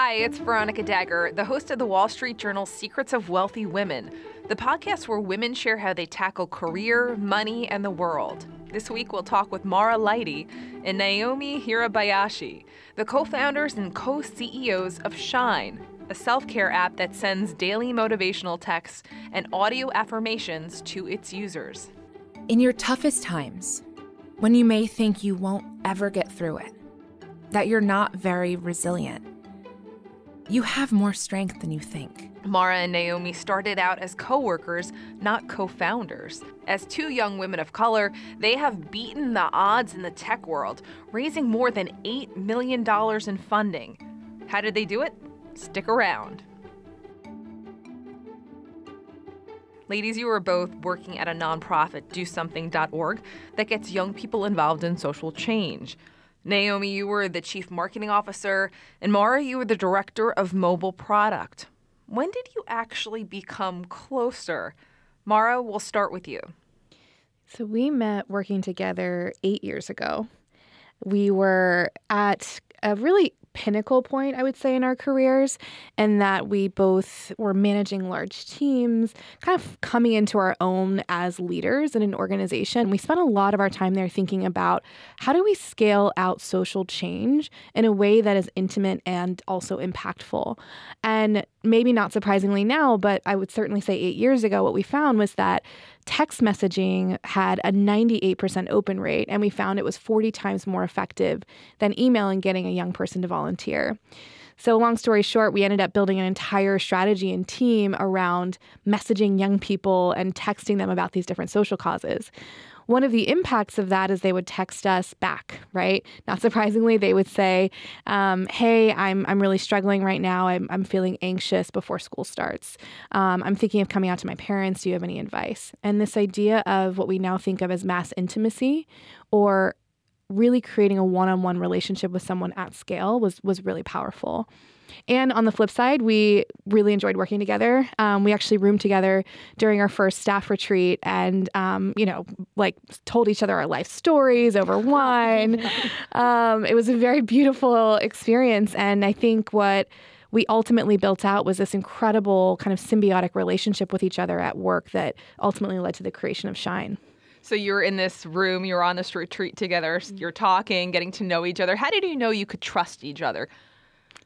Hi, it's Veronica Dagher, the host of the Wall Street Journal's Secrets of Wealthy Women, the podcast where women share how they tackle career, money, and the world. This week, we'll talk with Marah Lidey and Naomi Hirabayashi, the co founders and co CEOs of Shine, a self care app that sends daily motivational texts and audio affirmations to its users. In your toughest times, when you may think you won't ever get through it, that you're not very resilient, you have more strength than you think. Marah and Naomi started out as co workers, not co founders. As two young women of color, they have beaten the odds in the tech world, raising more than $8 million in funding. How did they do it? Stick around. Ladies, you are both working at a nonprofit, DoSomething.org, that gets young people involved in social change. Naomi, you were the chief marketing officer, and Marah, you were the director of mobile product. When did you actually become closer? Marah, we'll start with you. So we met working together eight years ago. We were at a really pinnacle point, I would say, in our careers, and that we both were managing large teams, kind of coming into our own as leaders in an organization. We spent a lot of our time there thinking about how do we scale out social change in a way that is intimate and also impactful. And maybe not surprisingly now, but I would certainly say eight years ago, what we found was that text messaging had a 98% open rate, and we found it was 40 times more effective than email in getting a young person to volunteer. So, long story short, we ended up building an entire strategy and team around messaging young people and texting them about these different social causes one of the impacts of that is they would text us back, right? Not surprisingly, they would say, um, "Hey, I'm I'm really struggling right now. I'm I'm feeling anxious before school starts. Um, I'm thinking of coming out to my parents. Do you have any advice?" And this idea of what we now think of as mass intimacy, or really creating a one-on-one relationship with someone at scale was was really powerful. And on the flip side, we really enjoyed working together. Um, we actually roomed together during our first staff retreat and, um, you know, like told each other our life stories over wine. um, it was a very beautiful experience. And I think what we ultimately built out was this incredible kind of symbiotic relationship with each other at work that ultimately led to the creation of Shine. So you're in this room, you're on this retreat together, mm. you're talking, getting to know each other. How did you know you could trust each other?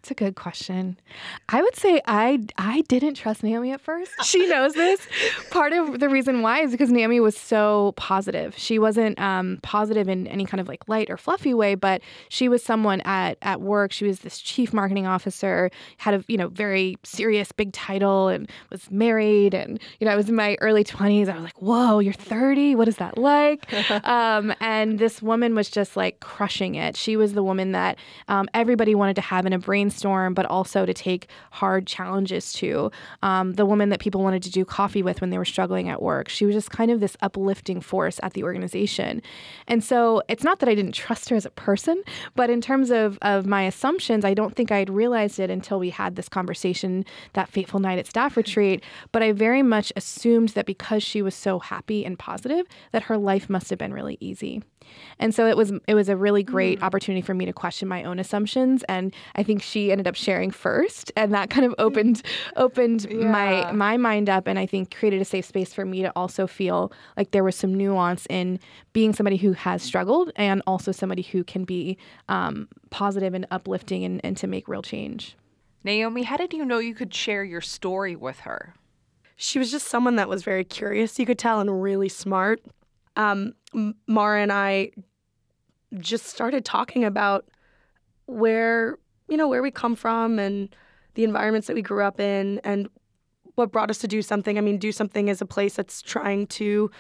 It's a good question. I would say I I didn't trust Naomi at first. She knows this. Part of the reason why is because Naomi was so positive. She wasn't um, positive in any kind of like light or fluffy way, but she was someone at at work. She was this chief marketing officer, had a you know very serious big title, and was married. And you know I was in my early twenties. I was like, whoa, you're thirty. What is that like? um, and this woman was just like crushing it. She was the woman that um, everybody wanted to have in a brain brainstorm, but also to take hard challenges to. Um, the woman that people wanted to do coffee with when they were struggling at work. She was just kind of this uplifting force at the organization. And so it's not that I didn't trust her as a person, but in terms of, of my assumptions, I don't think I had realized it until we had this conversation that fateful night at staff retreat. But I very much assumed that because she was so happy and positive, that her life must have been really easy. And so it was it was a really great mm. opportunity for me to question my own assumptions and I think she ended up sharing first and that kind of opened opened yeah. my my mind up and I think created a safe space for me to also feel like there was some nuance in being somebody who has struggled and also somebody who can be um, positive and uplifting and, and to make real change. Naomi, how did you know you could share your story with her? She was just someone that was very curious, you could tell, and really smart um, Marah and I just started talking about where you know where we come from and the environments that we grew up in and what brought us to do something. I mean, do something is a place that's trying to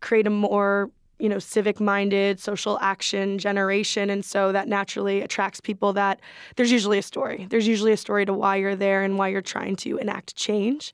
create a more you know civic minded social action generation and so that naturally attracts people that there's usually a story there's usually a story to why you're there and why you're trying to enact change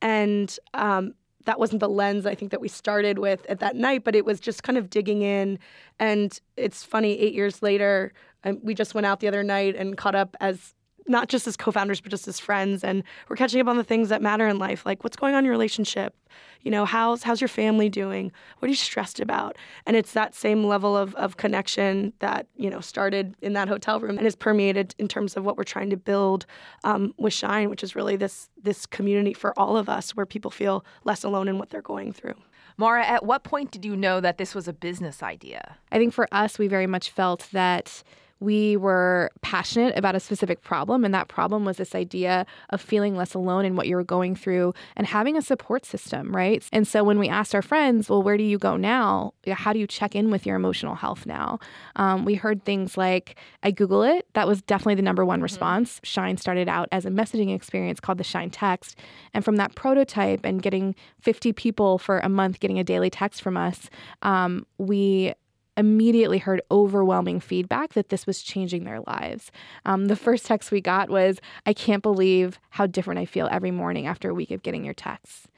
and um, that wasn't the lens I think that we started with at that night, but it was just kind of digging in. And it's funny, eight years later, um, we just went out the other night and caught up as not just as co-founders but just as friends. And we're catching up on the things that matter in life like what's going on in your relationship? You know how's how's your family doing? What are you stressed about? And it's that same level of, of connection that you know started in that hotel room and is permeated in terms of what we're trying to build um, with shine which is really this this community for all of us where people feel less alone in what they're going through. Marah, at what point did you know that this was a business idea? I think for us, we very much felt that we were passionate about a specific problem, and that problem was this idea of feeling less alone in what you were going through and having a support system, right? And so when we asked our friends, well, where do you go now? How do you check in with your emotional health now? Um, we heard things like, I Google it. That was definitely the number one mm-hmm. response. Shine started out as a messaging experience called the Shine Text. And from that prototype and getting 50 people for a month getting a daily text from us, um, we immediately heard overwhelming feedback that this was changing their lives. Um, the first text we got was, I can't believe how different I feel every morning after a week of getting your texts.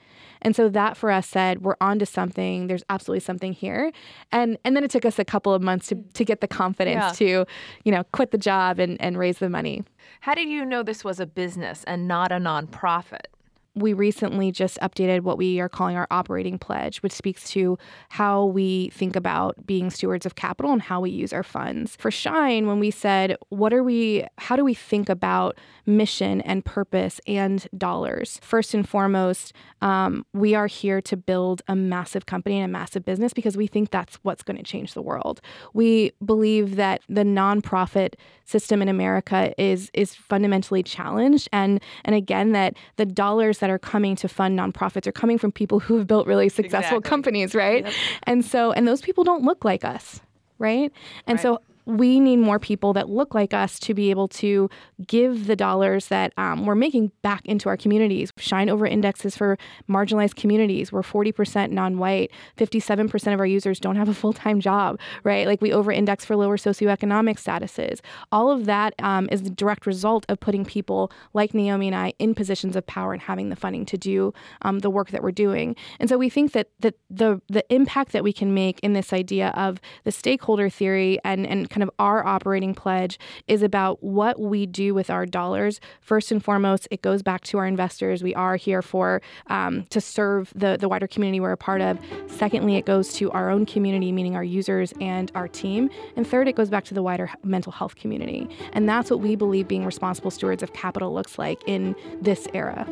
And so that for us said, we're onto something. There's absolutely something here. And and then it took us a couple of months to, to get the confidence yeah. to, you know, quit the job and, and raise the money. How did you know this was a business and not a nonprofit? We recently just updated what we are calling our operating pledge, which speaks to how we think about being stewards of capital and how we use our funds. For Shine, when we said, what are we, how do we think about mission and purpose and dollars? First and foremost, um, we are here to build a massive company and a massive business because we think that's what's going to change the world. We believe that the nonprofit system in America is is fundamentally challenged, and and again that the dollars that that are coming to fund nonprofits are coming from people who have built really successful exactly. companies, right? Yep. And so, and those people don't look like us, right? And right. so we need more people that look like us to be able to give the dollars that um, we're making back into our communities. Shine over indexes for marginalized communities. We're 40% non white. 57% of our users don't have a full time job, right? Like we over index for lower socioeconomic statuses. All of that um, is the direct result of putting people like Naomi and I in positions of power and having the funding to do um, the work that we're doing. And so we think that, that the, the impact that we can make in this idea of the stakeholder theory and, and kind of our operating pledge is about what we do with our dollars. First and foremost, it goes back to our investors. We are here for um, to serve the the wider community we're a part of. Secondly, it goes to our own community, meaning our users and our team. And third, it goes back to the wider mental health community. And that's what we believe being responsible stewards of capital looks like in this era.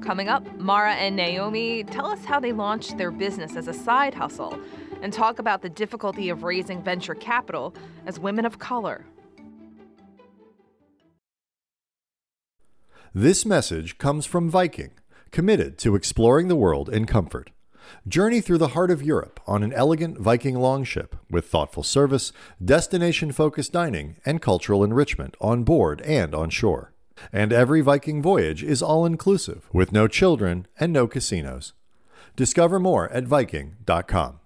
Coming up, Marah and Naomi tell us how they launched their business as a side hustle and talk about the difficulty of raising venture capital as women of color. This message comes from Viking, committed to exploring the world in comfort. Journey through the heart of Europe on an elegant Viking longship with thoughtful service, destination focused dining, and cultural enrichment on board and on shore. And every Viking voyage is all inclusive with no children and no casinos. Discover more at Viking.com.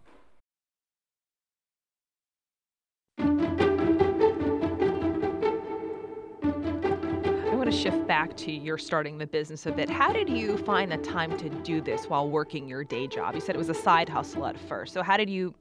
to shift back to your starting the business a bit. How did you find the time to do this while working your day job? You said it was a side hustle at first. So, how did you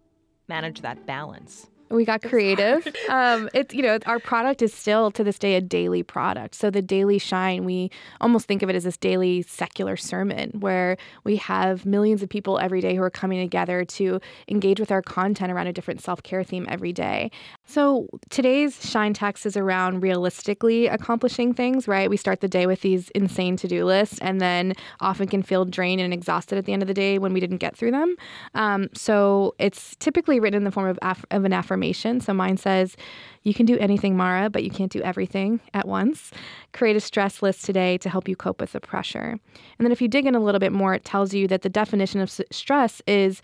manage that balance? we got creative. um, it's you know our product is still to this day a daily product. So the daily shine, we almost think of it as this daily secular sermon where we have millions of people every day who are coming together to engage with our content around a different self care theme every day. So today's shine text is around realistically accomplishing things. Right, we start the day with these insane to do lists, and then often can feel drained and exhausted at the end of the day when we didn't get through them. Um, so it's typically written in the form of, af- of an affirmation affirmation. So mine says, You can do anything, Marah, but you can't do everything at once. Create a stress list today to help you cope with the pressure. And then if you dig in a little bit more, it tells you that the definition of stress is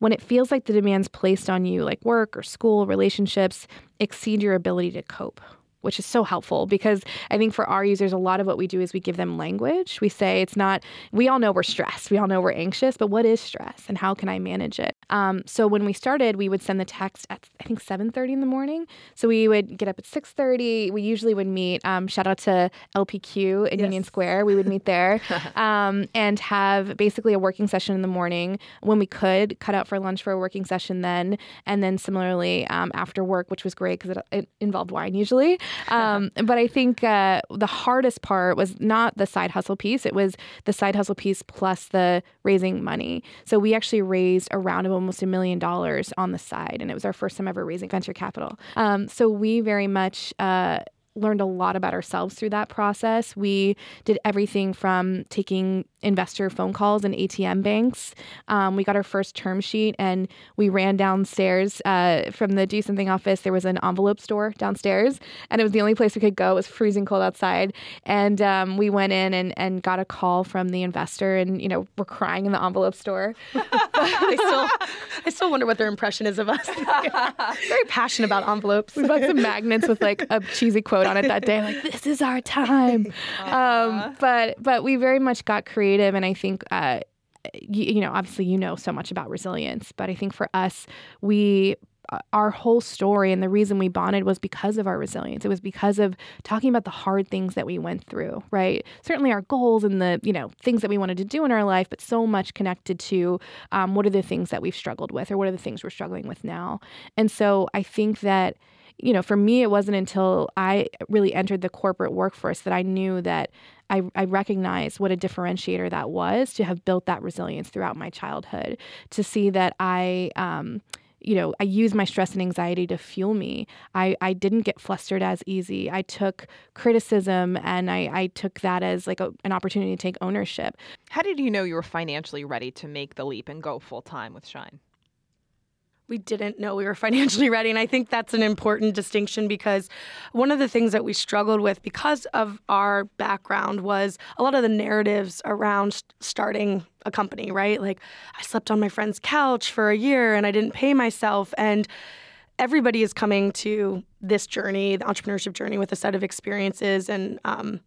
when it feels like the demands placed on you, like work or school, relationships, exceed your ability to cope which is so helpful because I think for our users, a lot of what we do is we give them language. We say it's not, we all know we're stressed, we all know we're anxious, but what is stress and how can I manage it? Um, so when we started, we would send the text at I think 7:30 in the morning. So we would get up at 6:30. We usually would meet. Um, shout out to LPQ in yes. Union Square. We would meet there um, and have basically a working session in the morning when we could cut out for lunch for a working session then, and then similarly um, after work, which was great because it, it, involved wine usually. Um, but I think uh, the hardest part was not the side hustle piece. It was the side hustle piece plus the raising money. So we actually raised around almost a million dollars on the side, and it was our first time ever raising venture capital. Um, so we very much. Uh, learned a lot about ourselves through that process. We did everything from taking investor phone calls and ATM banks. Um, we got our first term sheet and we ran downstairs uh, from the Do Something office. There was an envelope store downstairs, and it was the only place we could go. It was freezing cold outside. And um, we went in and, and got a call from the investor, and, you know, we're crying in the envelope store. I still, I still wonder what their impression is of us. Very passionate about envelopes. We bought some magnets with like a cheesy quote on it that day, like "This is our time." Um, but but we very much got creative, and I think. Uh, you, you know, obviously, you know so much about resilience, but I think for us, we uh, our whole story and the reason we bonded was because of our resilience. It was because of talking about the hard things that we went through, right? Certainly our goals and the, you know, things that we wanted to do in our life, but so much connected to um, what are the things that we've struggled with or what are the things we're struggling with now. And so I think that you know, for me, it wasn't until I really entered the corporate workforce that I knew that I, I recognized what a differentiator that was to have built that resilience throughout my childhood, to see that I, um, you know, I used my stress and anxiety to fuel me. I, I didn't get flustered as easy. I took criticism and I, I took that as like a, an opportunity to take ownership. How did you know you were financially ready to make the leap and go full time with Shine? We didn't know we were financially ready. And I think that's an important distinction because one of the things that we struggled with because of our background was a lot of the narratives around starting a company, right? Like, I slept on my friend's couch for a year and I didn't pay myself. And everybody is coming to this journey, the entrepreneurship journey, with a set of experiences and um,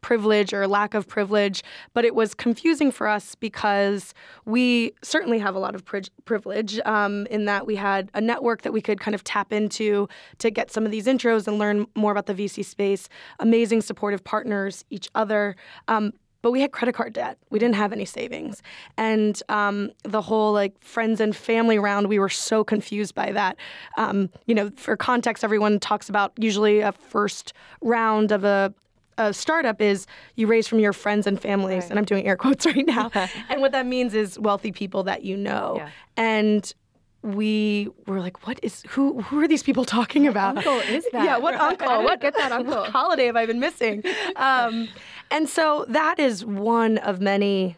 privilege or lack of privilege, but it was confusing for us because we certainly have a lot of pri- privilege um, in that we had a network that we could kind of tap into to get some of these intros and learn more about the VC space, amazing supportive partners, each other. Um, but we had credit card debt. We didn't have any savings. And um, the whole like friends and family round, we were so confused by that. Um, you know, for context, everyone talks about usually a first round of a, a startup is you raise from your friends and families, right. and I'm doing air quotes right now. and what that means is wealthy people that you know. Yeah. And we were like, what is who who are these people talking what about? Uncle is that? Yeah, what uncle? What get that uncle? What holiday have I been missing? Um, and so that is one of many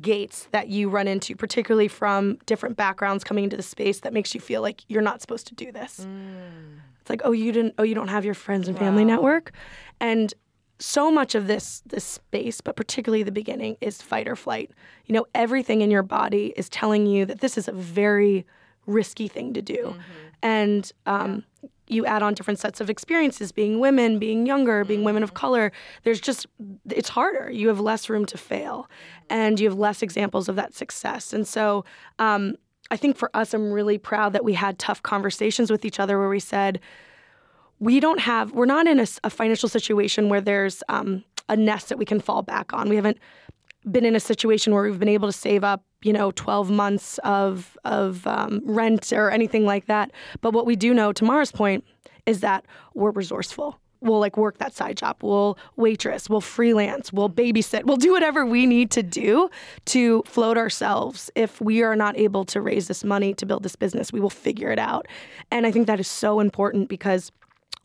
gates that you run into, particularly from different backgrounds coming into the space that makes you feel like you're not supposed to do this. Mm. It's like, oh, you didn't, oh, you don't have your friends and family wow. network, and so much of this this space, but particularly the beginning, is fight or flight. You know, everything in your body is telling you that this is a very risky thing to do, mm-hmm. and um, yeah. you add on different sets of experiences, being women, being younger, being mm-hmm. women of mm-hmm. color. There's just it's harder. You have less room to fail, and you have less examples of that success. And so, um, I think for us, I'm really proud that we had tough conversations with each other where we said we don't have, we're not in a, a financial situation where there's um, a nest that we can fall back on. We haven't been in a situation where we've been able to save up, you know, 12 months of, of um, rent or anything like that. But what we do know, to Marah's point, is that we're resourceful. We'll like work that side job. We'll waitress. We'll freelance. We'll babysit. We'll do whatever we need to do to float ourselves. If we are not able to raise this money to build this business, we will figure it out. And I think that is so important because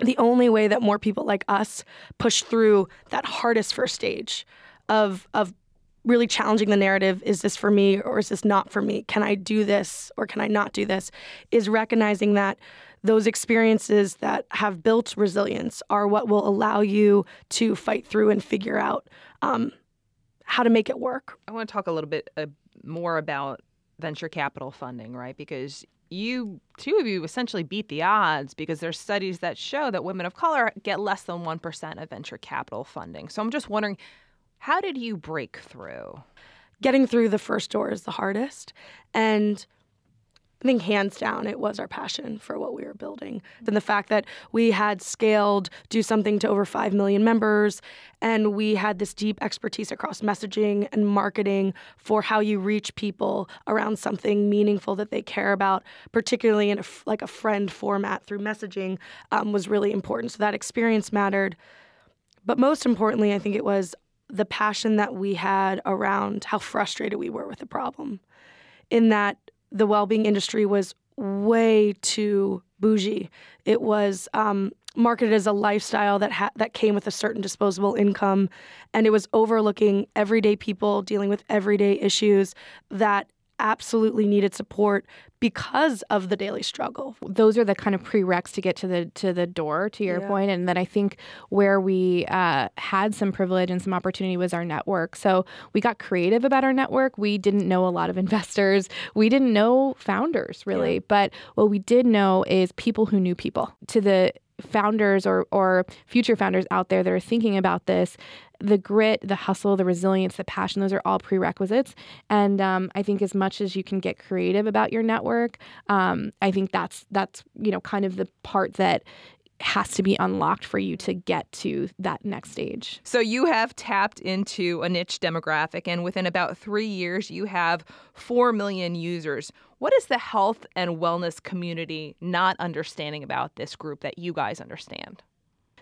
the only way that more people like us push through that hardest first stage of of really challenging the narrative is this for me or is this not for me? Can i do this or can i not do this? Is recognizing that those experiences that have built resilience are what will allow you to fight through and figure out um, how to make it work. I want to talk a little bit uh, more about venture capital funding right? Because you two of you essentially beat the odds because there's studies that show that women of color get less than 1% of venture capital funding. So I'm just wondering how did you break through? Getting through the first door is the hardest and I think hands down, it was our passion for what we were building. Then the fact that we had scaled do something to over 5 million members, and we had this deep expertise across messaging and marketing for how you reach people around something meaningful that they care about, particularly in a, like a friend format through messaging, um, was really important. So that experience mattered. But most importantly, I think it was the passion that we had around how frustrated we were with the problem. In that the well-being industry was way too bougie. It was um, marketed as a lifestyle that ha- that came with a certain disposable income, and it was overlooking everyday people dealing with everyday issues that absolutely needed support because of the daily struggle. Those are the kind of prereqs to get to the to the door. To your Yeah. point, and then I think where we uh, had some privilege and some opportunity was our network. So we got creative about our network. We didn't know a lot of investors. We didn't know founders really, but what we did know is people who knew people. To the founders or or future founders out there that are thinking about this the grit the hustle the resilience the passion those are all prerequisites. And um, i think as much as you can get creative about your network um, i think that's that's you know kind of the part that has to be unlocked for you to get to that next stage So you have tapped into a niche demographic, and within about three years, you have 4 million users. What is the health and wellness community not understanding about this group that you guys understand?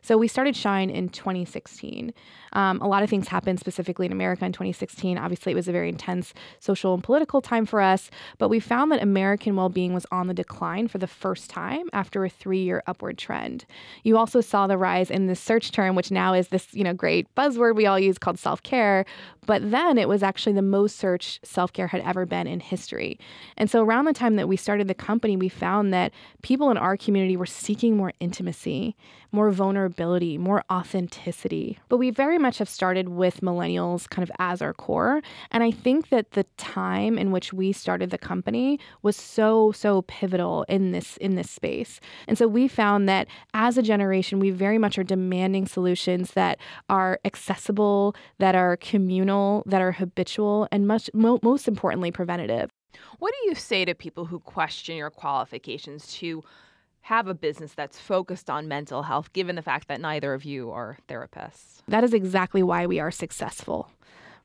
So we started Shine in 2016. Um, a lot of things happened specifically in America in 2016. Obviously, it was a very intense social and political time for us, but we found that American well being was on the decline for the first time after a three year upward trend. You also saw the rise in this search term, which now is this you know great buzzword we all use called self care. But then it was actually the most searched self care had ever been in history. And so around the time that we started the company, we found that people in our community were seeking more intimacy, more vulnerability, more authenticity. But we very much have started with millennials kind of as our core. And I think that the time in which we started the company was so, so pivotal in this in this space. And so we found that as a generation, we very much are demanding solutions that are accessible, that are communal, that are habitual, and much mo- most importantly, preventative. What do you say to people who question your qualifications to have a business that's focused on mental health, given the fact that neither of you are therapists? That is exactly why we are successful.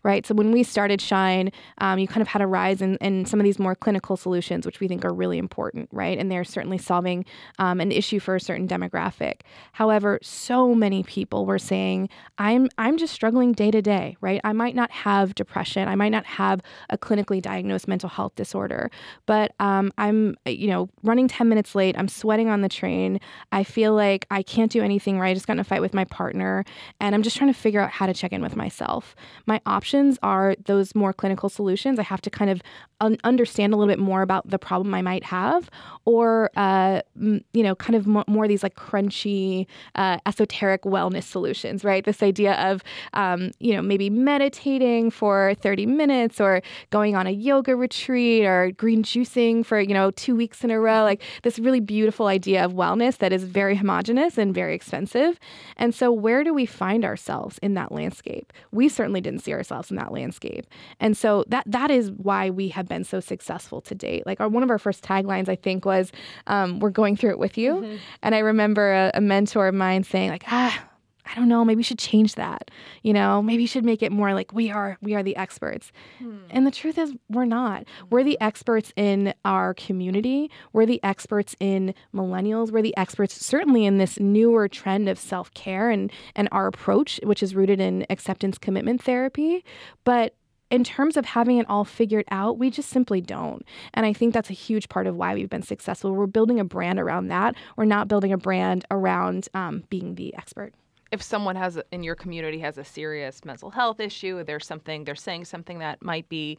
Right. So when we started Shine, um, you kind of had a rise in, in some of these more clinical solutions, which we think are really important. Right. And they're certainly solving um, an issue for a certain demographic. However, so many people were saying, I'm, I'm just struggling day to day. Right. I might not have depression. I might not have a clinically diagnosed mental health disorder, but um, I'm, you know, running 10 minutes late. I'm sweating on the train. I feel like I can't do anything right. I just got in a fight with my partner. And I'm just trying to figure out how to check in with myself. My options are those more clinical solutions. I have to kind of un- understand a little bit more about the problem I might have, or uh, m- you know, kind of mo- more these like crunchy, uh, esoteric wellness solutions, right? This idea of um, you know maybe meditating for 30 minutes, or going on a yoga retreat, or green juicing for you know two weeks in a row, like this really beautiful idea of wellness that is very homogenous and very expensive. And so, where do we find ourselves in that landscape? We certainly didn't see ourselves in that landscape, and so that that is why we have been so successful to date. Like our one of our first taglines, I think, was um, "We're going through it with you," and I remember a, a mentor of mine saying, like, ah. I don't know, maybe we should change that. You know, maybe you should make it more like we are we are the experts. And the truth is we're not. We're the experts in our community. We're the experts in millennials. We're the experts certainly in this newer trend of self-care and and our approach which is rooted in acceptance commitment therapy. But in terms of having it all figured out, we just simply don't. And I think that's a huge part of why we've been successful. We're building a brand around that. We're not building a brand around um, being the expert. If someone has in your community has a serious mental health issue, there's something they're saying something that might be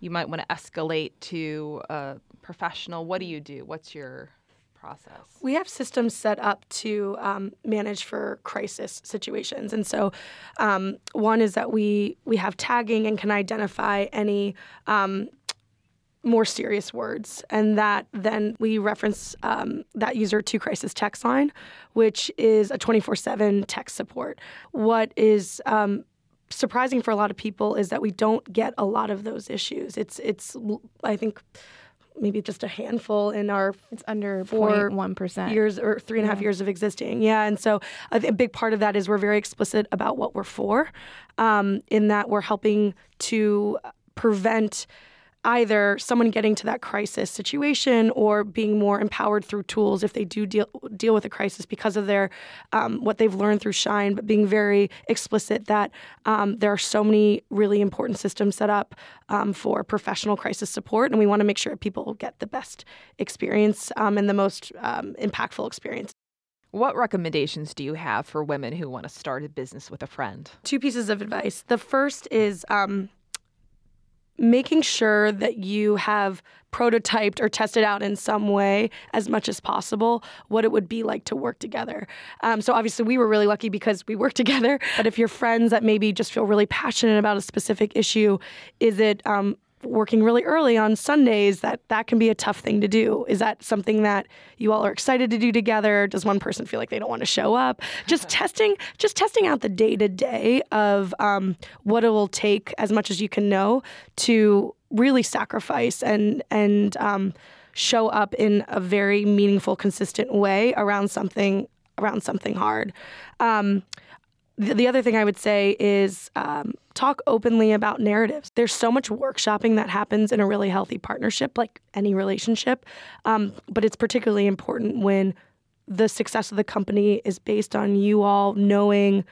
you might want to escalate to a professional. What do you do? What's your process? We have systems set up to um, manage for crisis situations, and so um, one is that we we have tagging and can identify any. Um, more serious words, and that then we reference um, that user to crisis text line, which is a 24 7 text support. What is um, surprising for a lot of people is that we don't get a lot of those issues. It's, it's I think, maybe just a handful in our It's under For 0.1%. years or three and a half Yeah. years of existing. Yeah, and so a big part of that is we're very explicit about what we're for, um, in that we're helping to prevent either someone getting to that crisis situation or being more empowered through tools if they do deal deal with a crisis because of their um, what they've learned through Shine, but being very explicit that um, there are so many really important systems set up um, for professional crisis support, and we want to make sure people get the best experience um, and the most um, impactful experience. What recommendations do you have for women who want to start a business with a friend? two pieces of advice. The first is um, making sure that you have prototyped or tested out in some way as much as possible what it would be like to work together. Um, so obviously we were really lucky because we work together. But if you're friends that maybe just feel really passionate about a specific issue, is it um, working really early on Sundays that that can be a tough thing to do. Is that something that you all are excited to do together? Does one person feel like they don't want to show up? Just testing, just testing out the day to day of um, what it will take as much as you can know to really sacrifice and and um, show up in a very meaningful, consistent way around something around something hard. Um, the, the other thing I would say is um, talk openly about narratives. There's so much workshopping that happens in a really healthy partnership, like any relationship, um, but it's particularly important when the success of the company is based on you all knowing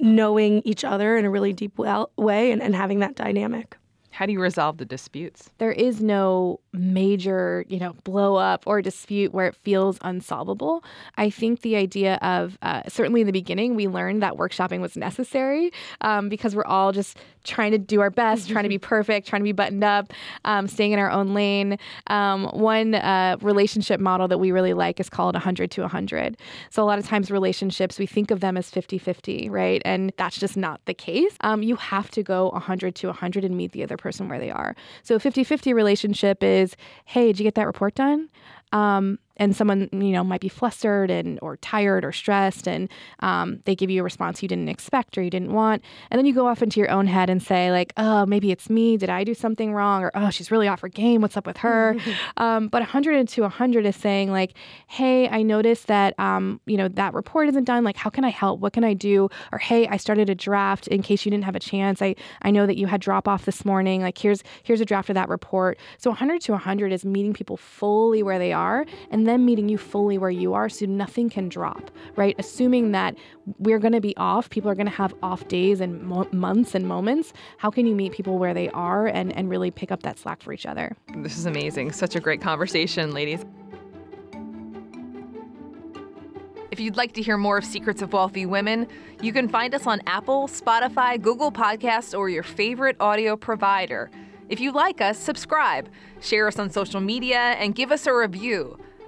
knowing each other in a really deep wel- way and, and having that dynamic. How do you resolve the disputes? there is no major, you know, blow up or dispute where it feels unsolvable. I think the idea of uh, certainly in the beginning, we learned that workshopping was necessary um, because we're all just trying to do our best, trying to be perfect, trying to be buttoned up, um, staying in our own lane. Um, one uh, relationship model that we really like is called 100 to 100. So a lot of times relationships, we think of them as 50 50, right? And that's just not the case. Um, you have to go 100 to 100 and meet the other person where they are. So 50 50 relationship is, hey, did you get that report done? Um, and someone you know might be flustered and or tired or stressed and um, they give you a response you didn't expect or you didn't want. And then you go off into your own head and say like oh maybe it's me. Did i do something wrong? Or oh she's really off her game. What's up with her? Um, but 100 to 100 is saying like hey i noticed that um, you know that report isn't done. Like how can i help? What can i do? Or hey i started a draft in case you didn't have a chance. I i know that you had drop off this morning. Like here's here's a draft of that report. So 100 to 100 is meeting people fully where they are and then meeting you fully where you are so nothing can drop right assuming that we're going to be off people are going to have off days and mo- months and moments how can you meet people where they are and and really pick up that slack for each other This is amazing. Such a great conversation, ladies. If you'd like to hear more of Secrets of Wealthy Women, you can find us on Apple, Spotify, Google Podcasts, or your favorite audio provider. If you like us, subscribe, share us on social media, and give us a review.